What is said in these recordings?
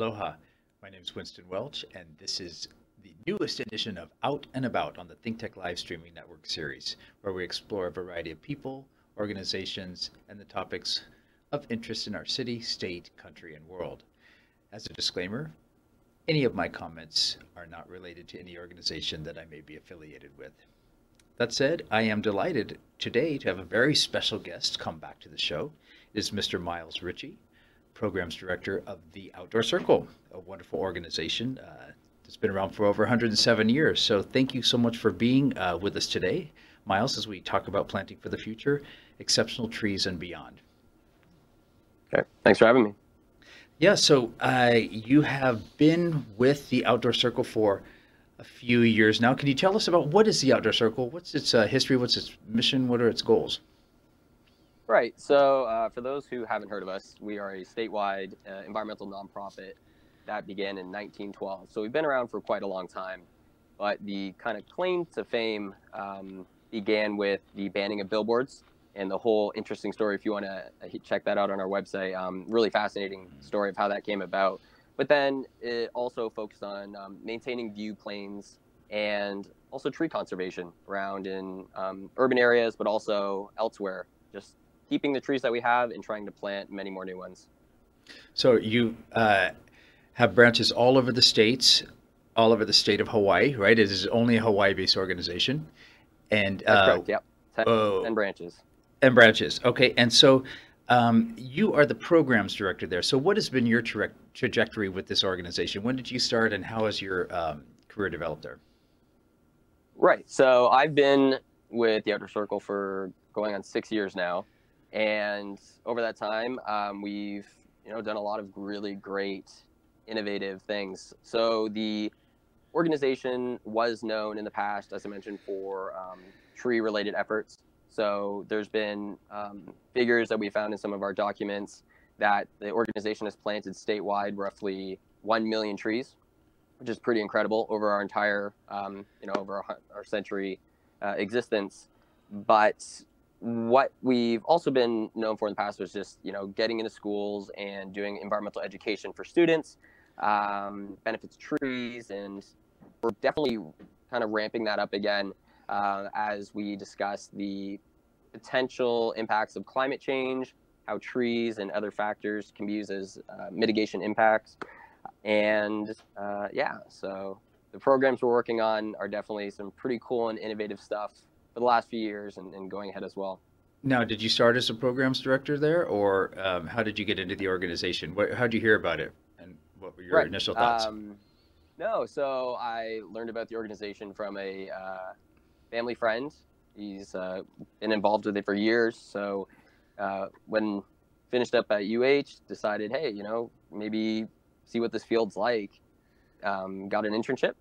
Aloha. My name is Winston Welch, and this is the newest edition of Out and About on the ThinkTech live streaming network series, where we explore a variety of people, organizations, and the topics of interest in our city, state, country, and world. As a disclaimer, any of my comments are not related to any organization that I may be affiliated with. That said, I am delighted today to have a very special guest come back to the show. It is Mr. Myles Ritchie, Programs Director of the Outdoor Circle, a wonderful organization uh, that's been around for over 107 years. So thank you so much for being uh, with us today, Myles, as we talk about planting for the future, exceptional trees and beyond. Okay, thanks for having me. Yeah, so uh, you have been with the Outdoor Circle for a few years now. Can you tell us about what is the Outdoor Circle? What's its uh, history? What's its mission? What are its goals? Right. So, uh, for those who haven't heard of us, we are a statewide uh, environmental nonprofit that began in 1912. So, we've been around for quite a long time. But the kind of claim to fame um, began with the banning of billboards and the whole interesting story. If you want to uh, check that out on our website, um, really fascinating story of how that came about. But then it also focused on um, maintaining view planes and also tree conservation around in um, urban areas, but also elsewhere. Just keeping the trees that we have and trying to plant many more new ones. So you uh, have branches all over the states, all over the state of Hawaii, right? It is only a Hawaii-based organization, and That's uh, correct. Yep, ten, oh, 10 branches. And branches. Okay, and so um, you are the programs director there. So what has been your tra- trajectory with this organization? When did you start, and how has your um, career developed there? Right. So I've been with the Outdoor Circle for going on six years now. And over that time, um, we've you know done a lot of really great, innovative things. So the organization was known in the past, as I mentioned, for um, tree-related efforts. So there's been um, figures that we found in some of our documents that the organization has planted statewide roughly one million trees, which is pretty incredible over our entire, um, you know, over our, our century uh, existence. But what we've also been known for in the past was just you know getting into schools and doing environmental education for students um, benefits trees and we're definitely kind of ramping that up again uh, as we discuss the potential impacts of climate change how trees and other factors can be used as uh, mitigation impacts and uh, yeah so the programs we're working on are definitely some pretty cool and innovative stuff for the last few years and, and going ahead as well. Now, did you start as a programs director there, or um, how did you get into the organization? how did you hear about it, and what were your right. initial thoughts? Um, no, so I learned about the organization from a uh, family friend. He's uh, been involved with it for years. So uh, when finished up at UH, decided, hey, you know, maybe see what this field's like. Um, got an internship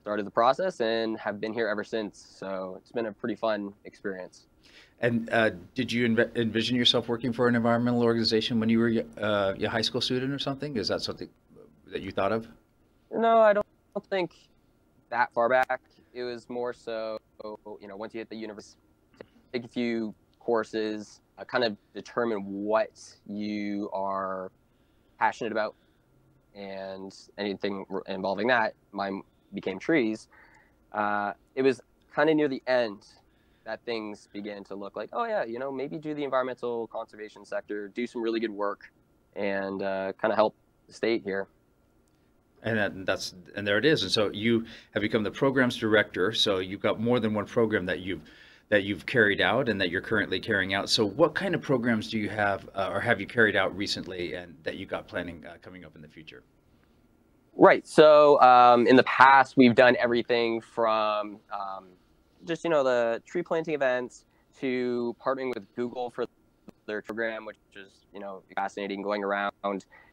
started the process and have been here ever since. So it's been a pretty fun experience. And uh, did you env- envision yourself working for an environmental organization when you were uh, a high school student or something? Is that something that you thought of? No, I don't think that far back. It was more so, you know, once you hit the university, take a few courses, uh, kind of determine what you are passionate about, and anything involving that. My became trees, uh, it was kind of near the end that things began to look like, oh yeah, you know, maybe do the environmental conservation sector, do some really good work, and uh, kind of help the state here. And that's and there it is. And so you have become the programs director. So you've got more than one program that you've that you've carried out and that you're currently carrying out. So what kind of programs do you have uh, or have you carried out recently and that you got planning uh, coming up in the future? Right. So um, in the past, we've done everything from um, just you know the tree planting events to partnering with Google for their program, which is you know fascinating, going around.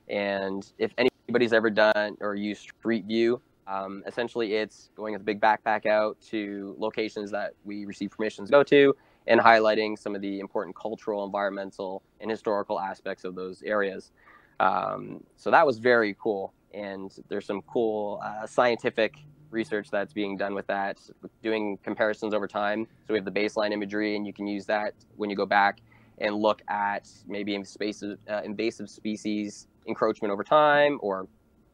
And if anybody's ever done or used Street View, um, essentially it's going with a big backpack out to locations that we receive permissions to go to and highlighting some of the important cultural, environmental, and historical aspects of those areas. Um, so that was very cool and there's some cool uh, scientific research that's being done with that, doing comparisons over time. So we have the baseline imagery, and you can use that when you go back and look at maybe invasive, uh, invasive species encroachment over time or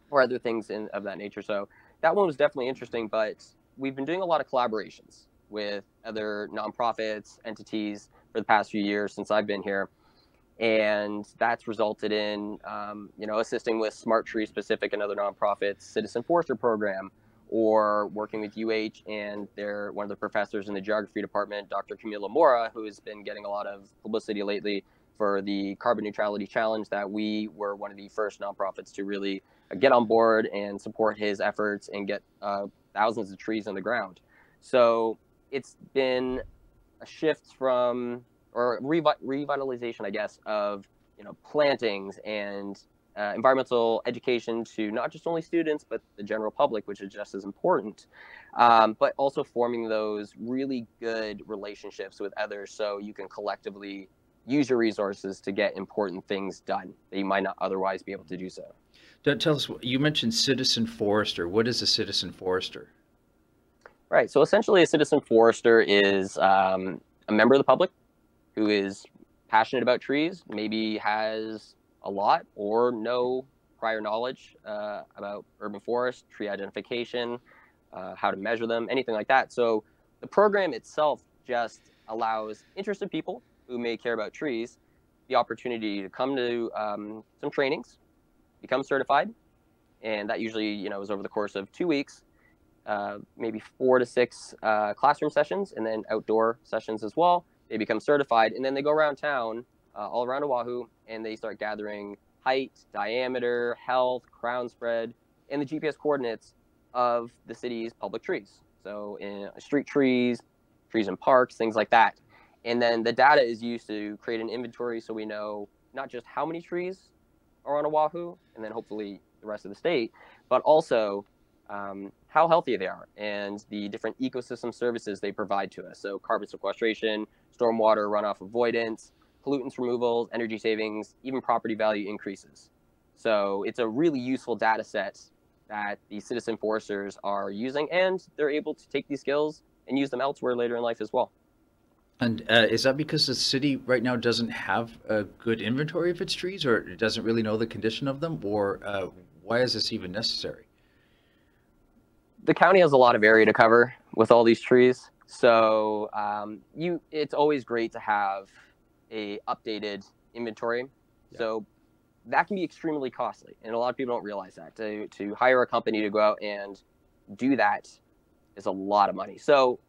or other things in, of that nature. So that one was definitely interesting. But we've been doing a lot of collaborations with other nonprofits, entities for the past few years since I've been here. And that's resulted in, um, you know, assisting with Smart Trees Pacific and other nonprofits, Citizen Forester Program, or working with UH and their one of the professors in the geography department, Dr. Camilo Mora, who has been getting a lot of publicity lately for the carbon neutrality challenge that we were one of the first nonprofits to really get on board and support his efforts and get uh, thousands of trees on the ground. So it's been a shift from or revitalization, I guess, of you know plantings and uh, environmental education to not just only students but the general public, which is just as important. Um, but also forming those really good relationships with others, so you can collectively use your resources to get important things done that you might not otherwise be able to do so. Tell us, you mentioned citizen forester. What is a citizen forester? Right. So essentially, a citizen forester is um, a member of the public who is passionate about trees, maybe has a lot or no prior knowledge uh, about urban forest, tree identification, uh, how to measure them, anything like that. So the program itself just allows interested people who may care about trees the opportunity to come to um, some trainings, become certified, and that usually you know is over the course of two weeks uh, maybe four to six uh, classroom sessions and then outdoor sessions as well. They become certified and then they go around town, uh, all around Oahu, and they start gathering height, diameter, health, crown spread, and the GPS coordinates of the city's public trees. So, in street trees, trees in parks, things like that. And then the data is used to create an inventory so we know not just how many trees are on Oahu, and then hopefully the rest of the state, but also um, how healthy they are and the different ecosystem services they provide to us. So, carbon sequestration, stormwater runoff avoidance, pollutants removals, energy savings, even property value increases. So, it's a really useful data set that the citizen foresters are using, and they're able to take these skills and use them elsewhere later in life as well. And uh, is that because the city right now doesn't have a good inventory of its trees, or it doesn't really know the condition of them, or uh, why is this even necessary? The county has a lot of area to cover with all these trees. So um, you, it's always great to have a updated inventory. Yeah. So that can be extremely costly, and a lot of people don't realize that. To to hire a company to go out and do that is a lot of money. So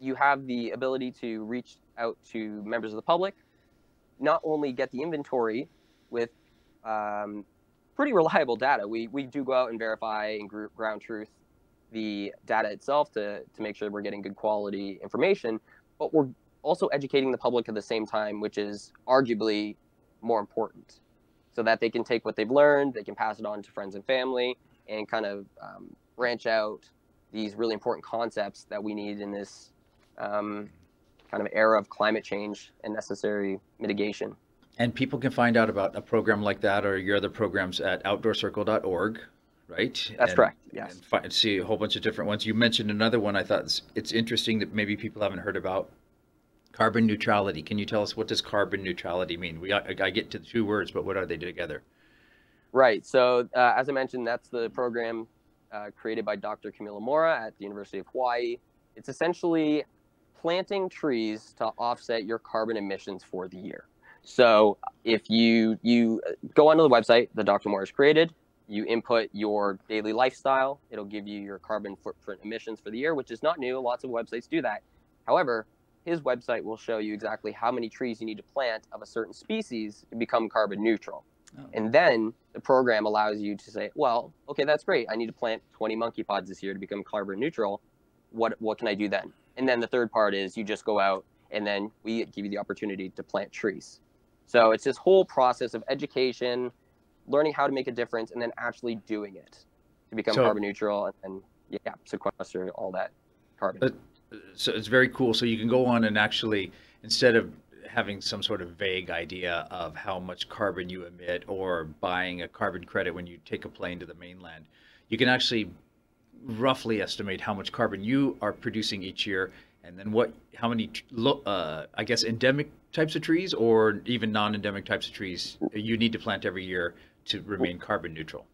you have the ability to reach out to members of the public, not only get the inventory with um, pretty reliable data. We we do go out and verify and ground truth the data itself to, to make sure we're getting good quality information, but we're also educating the public at the same time, which is arguably more important, so that they can take what they've learned, they can pass it on to friends and family, and kind of um, branch out these really important concepts that we need in this um, kind of era of climate change and necessary mitigation. And people can find out about a program like that or your other programs at outdoorcircle.org right? That's and, correct. Yes. And find, see a whole bunch of different ones. You mentioned another one. I thought it's, it's interesting that maybe people haven't heard about carbon neutrality. Can you tell us what does carbon neutrality mean? We I, I get to the two words, but what are they together? Right. So uh, as I mentioned, that's the program uh, created by Dr. Camilo Mora at the University of Hawaii. It's essentially planting trees to offset your carbon emissions for the year. So if you you go onto the website that Dr. Mora has created, you input your daily lifestyle. It'll give you your carbon footprint emissions for the year, which is not new. Lots of websites do that. However, his website will show you exactly how many trees you need to plant of a certain species to become carbon neutral. Oh. And then the program allows you to say, well, okay, that's great. I need to plant 20 monkey pods this year to become carbon neutral. What, what can I do then? And then the third part is you just go out and then we give you the opportunity to plant trees. So it's this whole process of education, learning how to make a difference and then actually doing it to become so, carbon neutral and, and, yeah, sequester all that carbon. so it's very cool. So you can go on and actually, instead of having some sort of vague idea of how much carbon you emit or buying a carbon credit when you take a plane to the mainland, you can actually roughly estimate how much carbon you are producing each year and then what how many uh, i guess endemic types of trees or even non-endemic types of trees you need to plant every year to remain carbon neutral.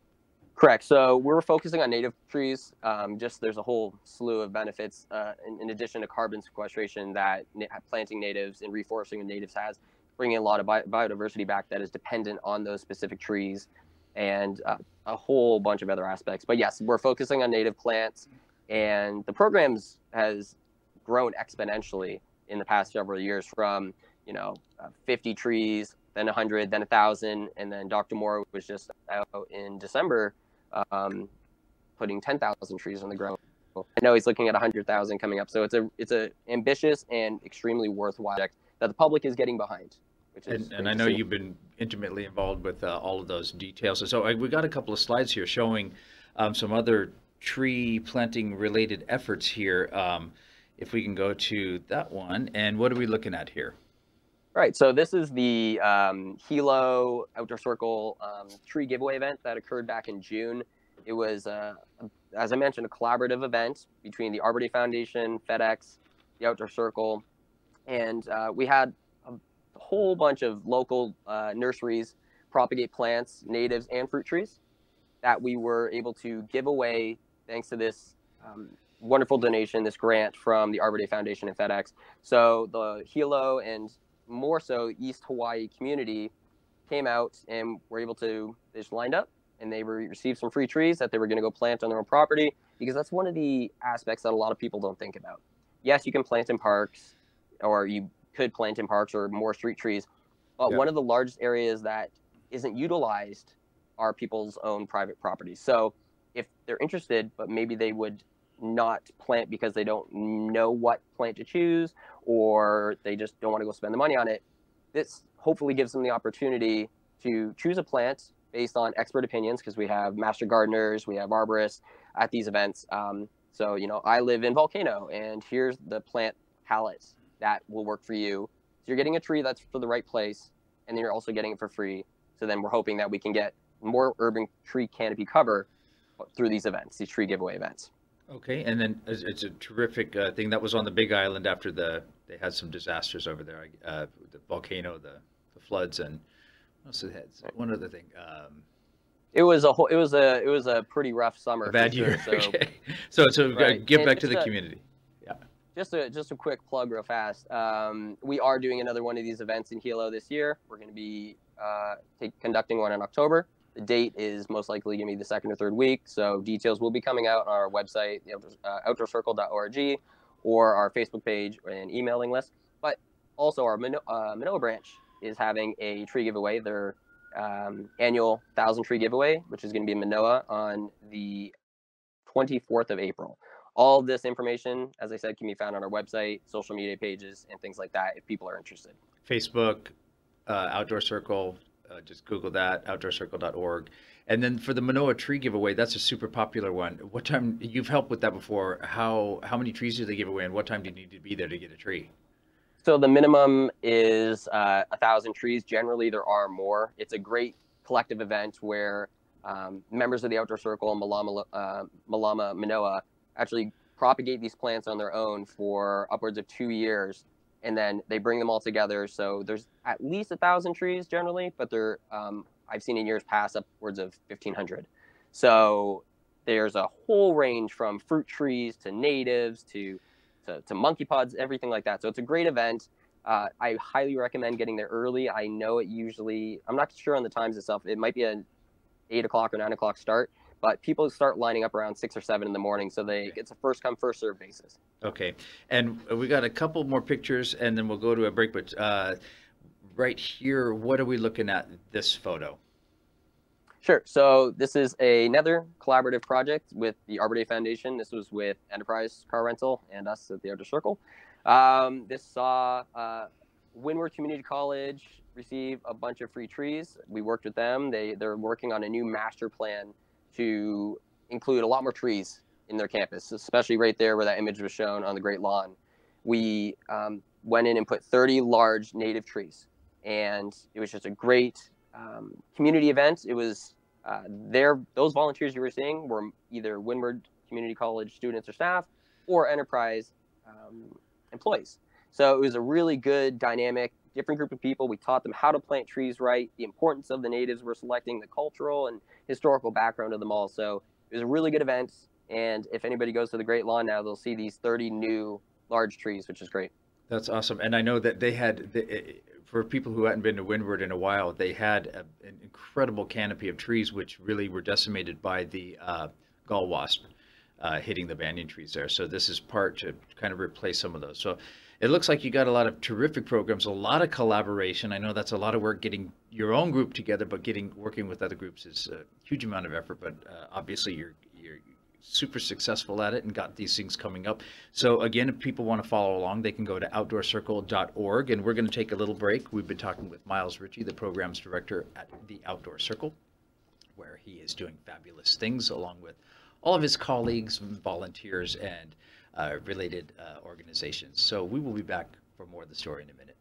Correct. So we're focusing on native trees. Um, just there's a whole slew of benefits uh, in, in, addition to carbon sequestration that na- planting natives and reforesting natives has, bringing a lot of bi- biodiversity back that is dependent on those specific trees, and uh, a whole bunch of other aspects. But yes, we're focusing on native plants, and the programs has grown exponentially in the past several years from you know uh, 50 trees then 100 then 1000 and then dr Mora was just out in december um, putting 10,000 trees on the ground. I know he's looking at 100,000 coming up. So it's a it's a ambitious and extremely worthwhile project that the public is getting behind. Which is and, and I know you've been intimately involved with uh, all of those details. So I, we got a couple of slides here showing um, some other tree planting related efforts here. Um, if we can go to that one, and what are we looking at here? Right. So this is the um, Hilo Outdoor Circle um, tree giveaway event that occurred back in June. It was, uh, as I mentioned, a collaborative event between the Arbor Day Foundation, FedEx, the Outdoor Circle, and uh, we had a whole bunch of local uh, nurseries propagate plants, natives, and fruit trees that we were able to give away thanks to this um, wonderful donation, this grant from the Arbor Day Foundation and FedEx. So the Hilo and more so East Hawaii community came out and were able to they just lined up and they were, received some free trees that they were going to go plant on their own property because that's one of the aspects that a lot of people don't think about. Yes, you can plant in parks or you could plant in parks or more street trees, but yeah. one of the largest areas that isn't utilized are people's own private properties. So if they're interested, but maybe they would not plant because they don't know what plant to choose or they just don't want to go spend the money on it. This hopefully gives them the opportunity to choose a plant based on expert opinions because we have master gardeners, we have arborists at these events. Um, so, you know, I live in Volcano and here's the plant palette that will work for you. So you're getting a tree that's for the right place and then you're also getting it for free. So then we're hoping that we can get more urban tree canopy cover through these events, these tree giveaway events. Okay, and then it's a terrific uh, thing that was on the Big Island after the they had some disasters over there, uh, the volcano, the, the floods, and also had one other thing. Um, it was a whole, it was a it was a pretty rough summer. Bad year. Sure, so, okay. So so right. give and back to the a, community. Yeah. Just a just a quick plug, real fast. Um, we are doing another one of these events in Hilo this year. We're going to be uh, take, conducting one in October. The date is most likely going to be the second or third week, so details will be coming out on our website, uh, outdoorcircle.org, or our Facebook page and emailing list. But also, our Mano- uh, Manoa branch is having a tree giveaway, their um, annual thousand tree giveaway, which is going to be in Manoa on the 24th of April. All this information, as I said, can be found on our website, social media pages, and things like that if people are interested. Facebook, uh, Outdoor Circle, uh, just Google that, outdoorcircle.org. And then for the Manoa tree giveaway, that's a super popular one. What time you've helped with that before? How how many trees do they give away, and what time do you need to be there to get a tree? So the minimum is uh, a thousand trees. Generally, there are more. It's a great collective event where um, members of the Outdoor Circle and Malama, uh, Malama Manoa actually propagate these plants on their own for upwards of two years and then they bring them all together. So there's at least a thousand trees generally, but they're um, I've seen in years past upwards of 1,500. So there's a whole range from fruit trees to natives to to, to monkey pods, everything like that. So it's a great event. Uh, I highly recommend getting there early. I know it usually I'm not sure on the times itself. It might be an eight o'clock or nine o'clock start, but people start lining up around six or seven in the morning. So they it's a first come first serve basis. Okay, and we got a couple more pictures, and then we'll go to a break. But uh, right here, what are we looking at? This photo. Sure. So this is another collaborative project with the Arbor Day Foundation. This was with Enterprise Car Rental and us at the Outdoor Circle. Um, this saw uh, Windward Community College receive a bunch of free trees. We worked with them. They they're working on a new master plan to include a lot more trees in their campus, especially right there where that image was shown on the Great Lawn. We um, went in and put 30 large native trees, and it was just a great um, community event. It was uh, there; those volunteers you were seeing were either Windward Community College students or staff, or Enterprise um, employees. So it was a really good, dynamic, different group of people. We taught them how to plant trees right, the importance of the natives we're selecting, the cultural and historical background of them all. So it was a really good event. And if anybody goes to the Great Lawn now, they'll see these 30 new large trees, which is great. That's awesome. And I know that they had, for people who hadn't been to Windward in a while, they had a, an incredible canopy of trees, which really were decimated by the uh, gall wasp uh, hitting the banyan trees there. So this is part to kind of replace some of those. So it looks like you got a lot of terrific programs, a lot of collaboration. I know that's a lot of work getting your own group together, but getting working with other groups is a huge amount of effort. But uh, obviously, you're super successful at it and got these things coming up. So again, if people want to follow along, they can go to outdoorcircle.org. And we're going to take a little break. We've been talking with Myles Ritchie, the programs director at the Outdoor Circle, where he is doing fabulous things along with all of his colleagues, volunteers, and uh, related uh, organizations. So we will be back for more of the story in a minute.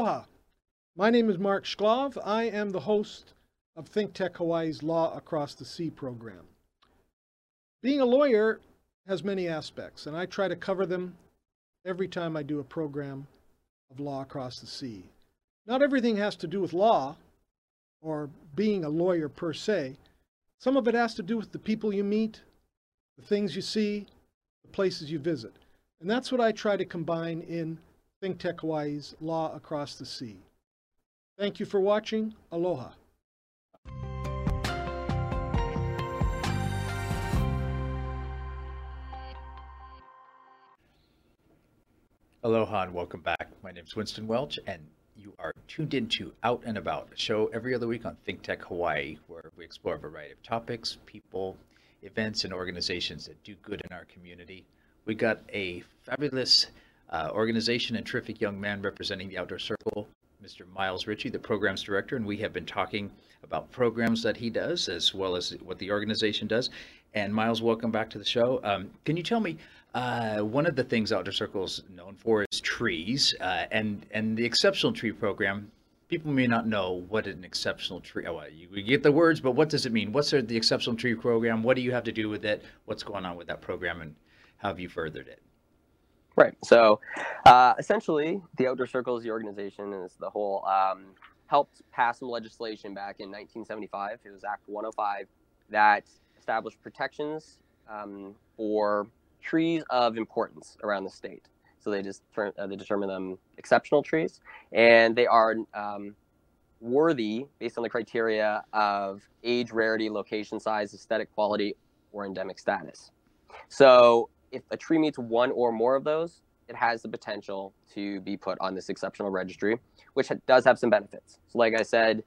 Aloha. My name is Mark Shklov. I am the host of Think Tech Hawaii's Law Across the Sea program. Being a lawyer has many aspects, and I try to cover them every time I do a program of Law Across the Sea. Not everything has to do with law or being a lawyer per se. Some of it has to do with the people you meet, the things you see, the places you visit. And that's what I try to combine in Think Tech Hawaii's Law Across the Sea. Thank you for watching. Aloha. Aloha and welcome back. My name is Winston Welch, and you are tuned into Out and About, a show every other week on Think Tech Hawaii, where we explore a variety of topics, people, events, and organizations that do good in our community. We got a fabulous uh, organization and terrific young man representing the Outdoor Circle, Mr. Myles Ritchie, the programs director, and we have been talking about programs that he does as well as what the organization does. And Myles, welcome back to the show. Um, can you tell me uh, one of the things Outdoor Circle is known for is trees, uh, and and the Exceptional Tree Program. People may not know what an exceptional tree. Oh, well, you get the words, but what does it mean? What's the Exceptional Tree Program? What do you have to do with it? What's going on with that program, and how have you furthered it? Right. So, uh, essentially, the Outdoor Circle is the organization, and the whole um, helped pass some legislation back in 1975. It was Act 105 that established protections um, for trees of importance around the state. So they just uh, they determine them exceptional trees, and they are um, worthy based on the criteria of age, rarity, location, size, aesthetic quality, or endemic status. So if a tree meets one or more of those, it has the potential to be put on this exceptional registry, which does have some benefits. So, like I said,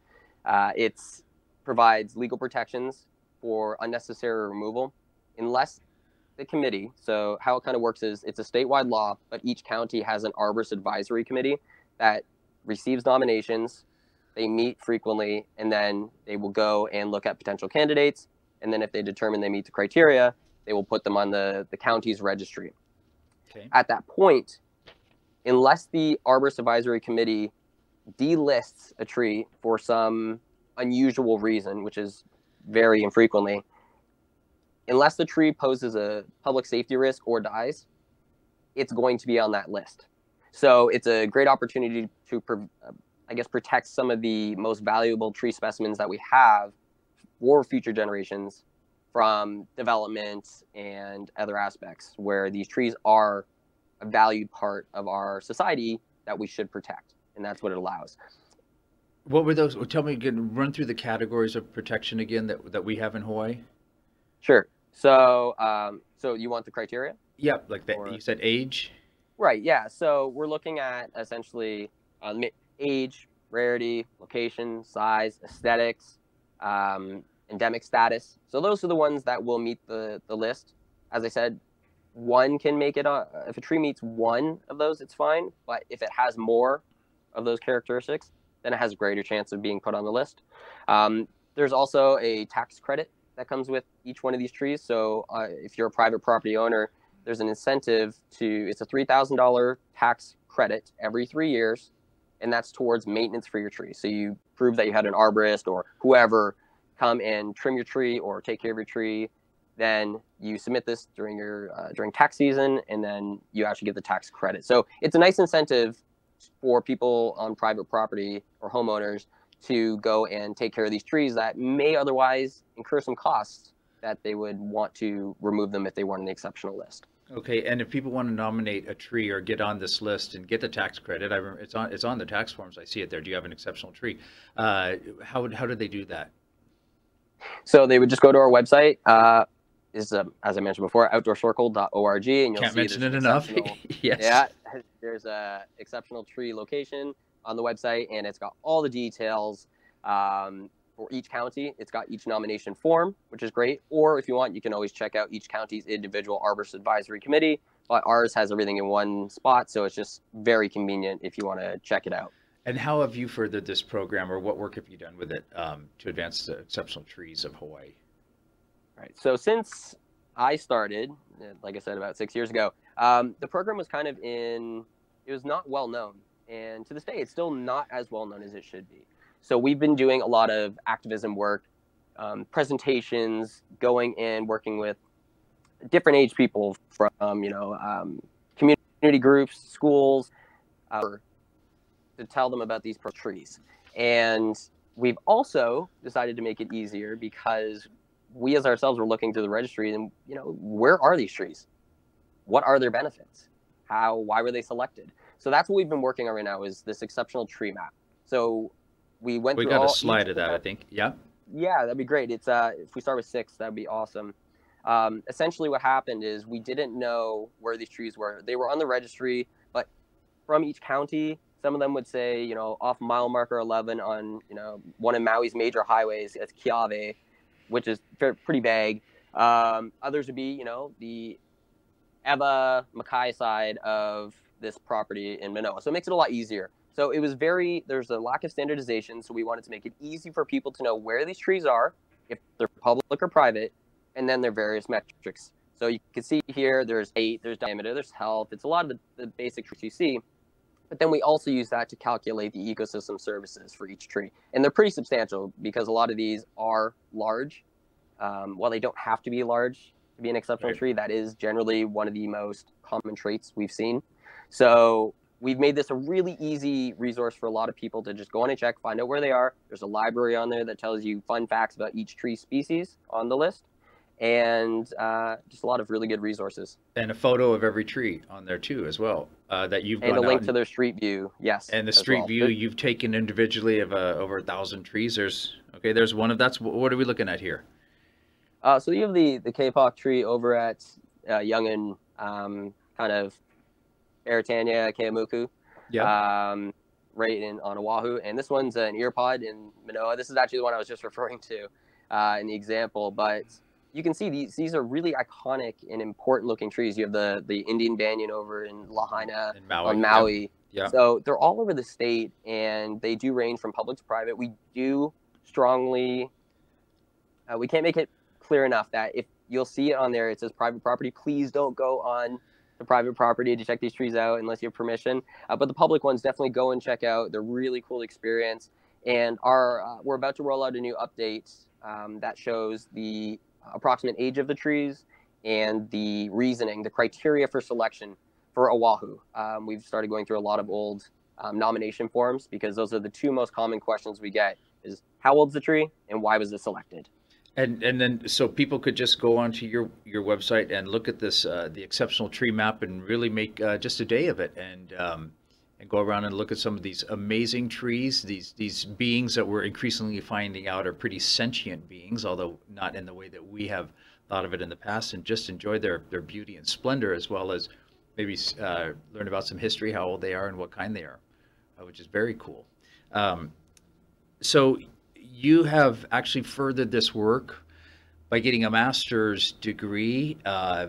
uh, it provides legal protections for unnecessary removal, unless the committee. So, how it kind of works is it's a statewide law, but each county has an arborist advisory committee that receives nominations. They meet frequently, and then they will go and look at potential candidates. And then, if they determine they meet the criteria, they will put them on the, the county's registry. Okay. At that point, unless the Arborist Advisory Committee delists a tree for some unusual reason, which is very infrequently, unless the tree poses a public safety risk or dies, it's going to be on that list. So it's a great opportunity to, uh, I guess, protect some of the most valuable tree specimens that we have for future generations from development and other aspects where these trees are a valued part of our society that we should protect and that's what it allows. What were those tell me again run through the categories of protection again that, that we have in hawaii. Sure. So um, so you want the criteria? Yeah like that you said age? Right yeah. So we're looking at essentially uh, age rarity location size aesthetics um, endemic status. So those are the ones that will meet the, the list. As I said, one can make it, uh, if a tree meets one of those, it's fine. But if it has more, of those characteristics, then it has a greater chance of being put on the list. Um, there's also a tax credit that comes with each one of these trees. So uh, if you're a private property owner, there's an incentive to it's a $3,000 tax credit every three years, and that's towards maintenance for your tree. So you prove that you had an arborist or whoever come and trim your tree or take care of your tree. Then you submit this during your uh, during tax season, and then you actually get the tax credit. So it's a nice incentive for people on private property or homeowners to go and take care of these trees that may otherwise incur some costs that they would want to remove them if they weren't the exceptional list. Okay, and if people want to nominate a tree or get on this list and get the tax credit, I remember it's on it's on the tax forms. I see it there. Do you have an exceptional tree? Uh, how how do they do that? So they would just go to our website. Uh, is uh, as I mentioned before, outdoorcircle.org, and you'll Can't see mention it enough. yes. Yeah, there's a exceptional tree location on the website, and it's got all the details um, for each county. It's got each nomination form, which is great. Or if you want, you can always check out each county's individual arborist advisory committee. But ours has everything in one spot, so it's just very convenient if you want to check it out. And how have you furthered this program, or what work have you done with it um, to advance the exceptional trees of Hawaii? Right. So since I started, uh, like I said, about six years ago, um, the program was kind of in, it was not well known. And to this day, it's still not as well known as it should be. So we've been doing a lot of activism work, um, presentations, going in, working with different age people from, you know, um, community groups, schools, uh, to tell them about these trees. And we've also decided to make it easier because we as ourselves were looking through the registry and you know where are these trees? What are their benefits? How why were they selected? So that's what we've been working on right now is this exceptional tree map. So we went We through got a slide of that, I think. Yeah. yeah that'd be great. It's uh if we start with six that'd be awesome. Um, essentially what happened is we didn't know where these trees were. They were on the registry but from each county some of them would say you know off mile marker 11 on you know one of maui's major highways it's kiawe which is pretty vague. Um, others would be you know the ewa makai side of this property in manoa. So it makes it a lot easier. So it was very there's a lack of standardization so we wanted to make it easy for people to know where these trees are if they're public or private and then their various metrics. So you can see here there's eight, there's diameter there's health it's a lot of the, the basic trees you see but then we also use that to calculate the ecosystem services for each tree. And they're pretty substantial because a lot of these are large. Um, while they don't have to be large to be an exceptional Right. tree that is generally one of the most common traits we've seen. So we've made this a really easy resource for a lot of people to just go on and check find out where they are. There's a library on there that tells you fun facts about each tree species on the list and uh, just a lot of really good resources And a photo of every tree on there too, as well. Uh, that you've and a link to their street view yes and the street well. view you've taken individually of uh, over a thousand trees. There's okay. There's one of that's what are we looking at here? Uh, so you have the the kapok tree over at uh, Young and um, kind of Aratania, Keeaumoku, Yeah. um, right in on Oahu, and this one's an earpod in Manoa. This is actually the one I was just referring to uh, in the example, but you can see these these are really iconic and important looking trees. You have the the Indian banyan over in Lahaina in Maui. on. Maui. Yeah. So they're all over the state, and they do range from public to private. We do strongly. Uh, we can't make it clear enough that if you'll see it on there, it says private property. Please don't go on the private property to check these trees out unless you have permission. Uh, but the public ones definitely go and check out. They're really cool experience. And our uh, we're about to roll out a new update um, that shows the approximate age of the trees and the reasoning, the criteria for selection for Oahu. Um, we've started going through a lot of old um, nomination forms because those are the two most common questions we get: is how old's the tree and why was it selected? And and then so people could just go onto your your website and look at this uh, the exceptional tree map and really make uh, just a day of it and um, and go around and look at some of these amazing trees these these beings that we're increasingly finding out are pretty sentient beings although not in the way that we have thought of it in the past and just enjoy their their beauty and splendor as well as maybe uh, learn about some history how old they are and what kind they are uh, which is very cool. Um, so you have actually furthered this work by getting a master's degree. Uh,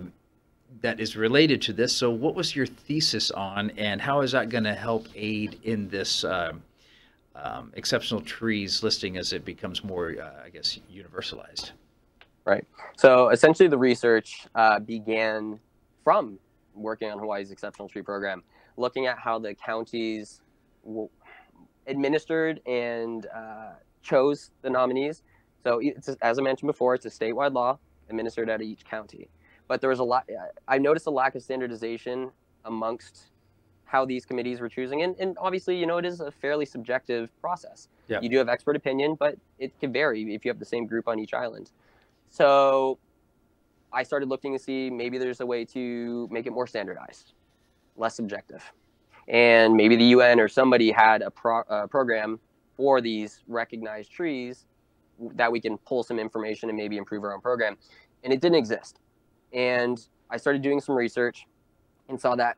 that is related to this. So, what was your thesis on, and how is that going to help aid in this um, um, exceptional trees listing as it becomes more, uh, I guess, universalized? Right. So, essentially, the research uh, began from working on Hawaii's exceptional tree program, looking at how the counties administered and uh, chose the nominees. So, as I mentioned before, it's a statewide law administered out of each county. But there was a lot, I noticed a lack of standardization amongst how these committees were choosing. And, and obviously, you know, it is a fairly subjective process. Yeah. You do have expert opinion, but it can vary if you have the same group on each island. So I started looking to see maybe there's a way to make it more standardized, less subjective. And maybe the UN or somebody had a, pro, a program for these recognized trees that we can pull some information and maybe improve our own program. And it didn't exist. And I started doing some research and saw that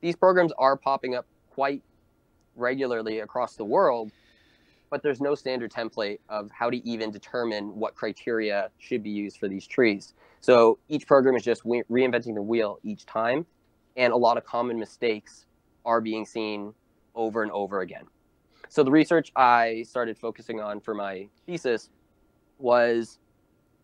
these programs are popping up quite regularly across the world, but there's no standard template of how to even determine what criteria should be used for these trees. So each program is just re- reinventing the wheel each time, and a lot of common mistakes are being seen over and over again. So the research I started focusing on for my thesis was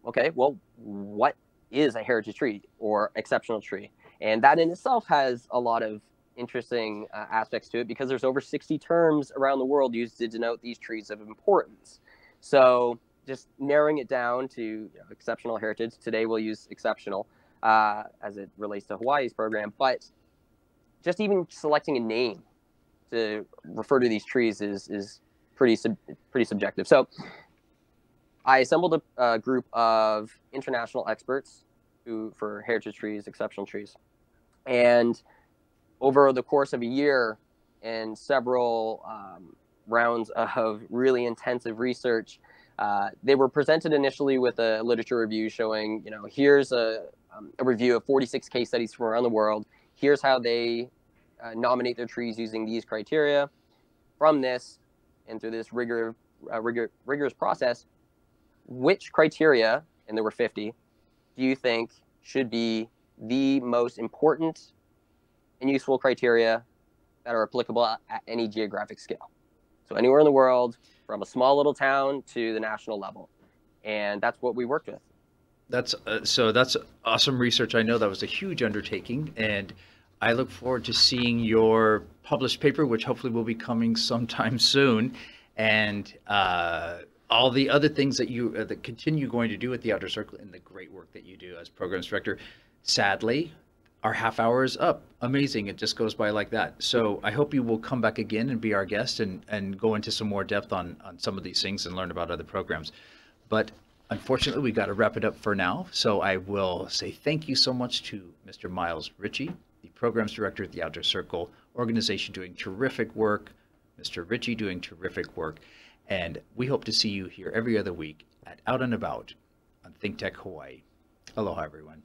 okay, well, what is a heritage tree or exceptional tree? And that in itself has a lot of interesting uh, aspects to it because there's over 60 terms around the world used to denote these trees of importance. So just narrowing it down to you know, exceptional heritage. Today we'll use exceptional uh, as it relates to Hawaii's program, but just even selecting a name to refer to these trees is is pretty sub, pretty subjective. So I assembled a, a, group of international experts who for heritage trees, exceptional trees, and over the course of a year and several um, rounds of really intensive research, uh, they were presented initially with a literature review showing, you know, here's a, um, a review of 46 case studies from around the world. Here's how they uh, nominate their trees using these criteria. From this, and through this rigor, uh, rigor, rigorous process, which criteria, and there were 50, do you think should be the most important and useful criteria that are applicable at any geographic scale? So anywhere in the world, from a small little town to the national level, and that's what we worked with. That's uh, so. That's awesome research. I know that was a huge undertaking, and I look forward to seeing your published paper, which hopefully will be coming sometime soon, and uh, all the other things that you uh, that continue going to do at the Outdoor Circle and the great work that you do as programs director. Sadly, our half hour is up. Amazing. It just goes by like that. So I hope you will come back again and be our guest and, and go into some more depth on, on some of these things and learn about other programs. But unfortunately, we got to wrap it up for now. So I will say thank you so much to Mr. Myles Ritchie, the programs director at the Outdoor Circle organization, doing terrific work. Mr. Ritchie doing terrific work. And we hope to see you here every other week at Out and About on ThinkTech Hawaii. Aloha, everyone.